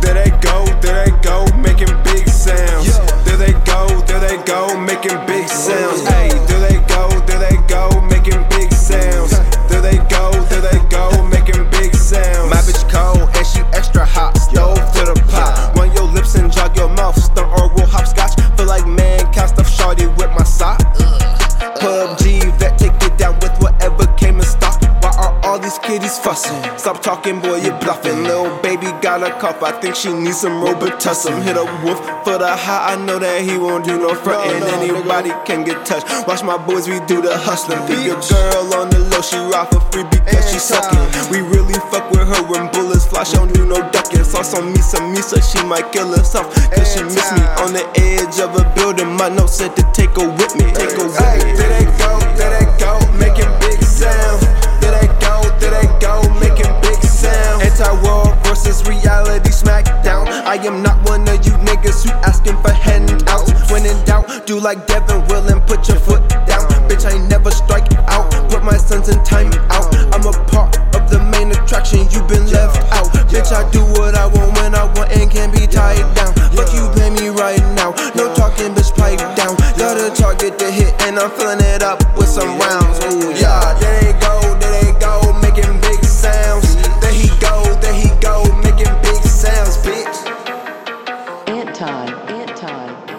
There they go, there they go, making big sounds. There they go, there they go, making big sounds. There they go, there they go, making big fussing? Stop talking, boy, you bluffing. Little baby got a cough, I think she needs some Robitussin. Hit a wolf for the high, I know that he won't do no frontin'. No, no, Anybody can get touched. Watch my boys, we do the hustlin'. Pick your girl on the low, she ride for free because she suckin'. We really fuck with her when bullets fly, she don't do no ducking. Sauce on me, some Misa, she might kill herself. Cause she miss me on the edge of a building. My note said to take her with me. Take her with me. Smackdown. I am not one of you niggas who asking for handouts. When in doubt, do like Devin Will and put your foot down. Bitch, I never strike out. Put my sons in time out. I'm a part of the main attraction. You've been left out. Bitch, I do what I want when I want and can't be tied down. Fuck you, pay me right now. No talking, bitch, pipe down. Got a target to hit and I'm filling it up with some rounds. time.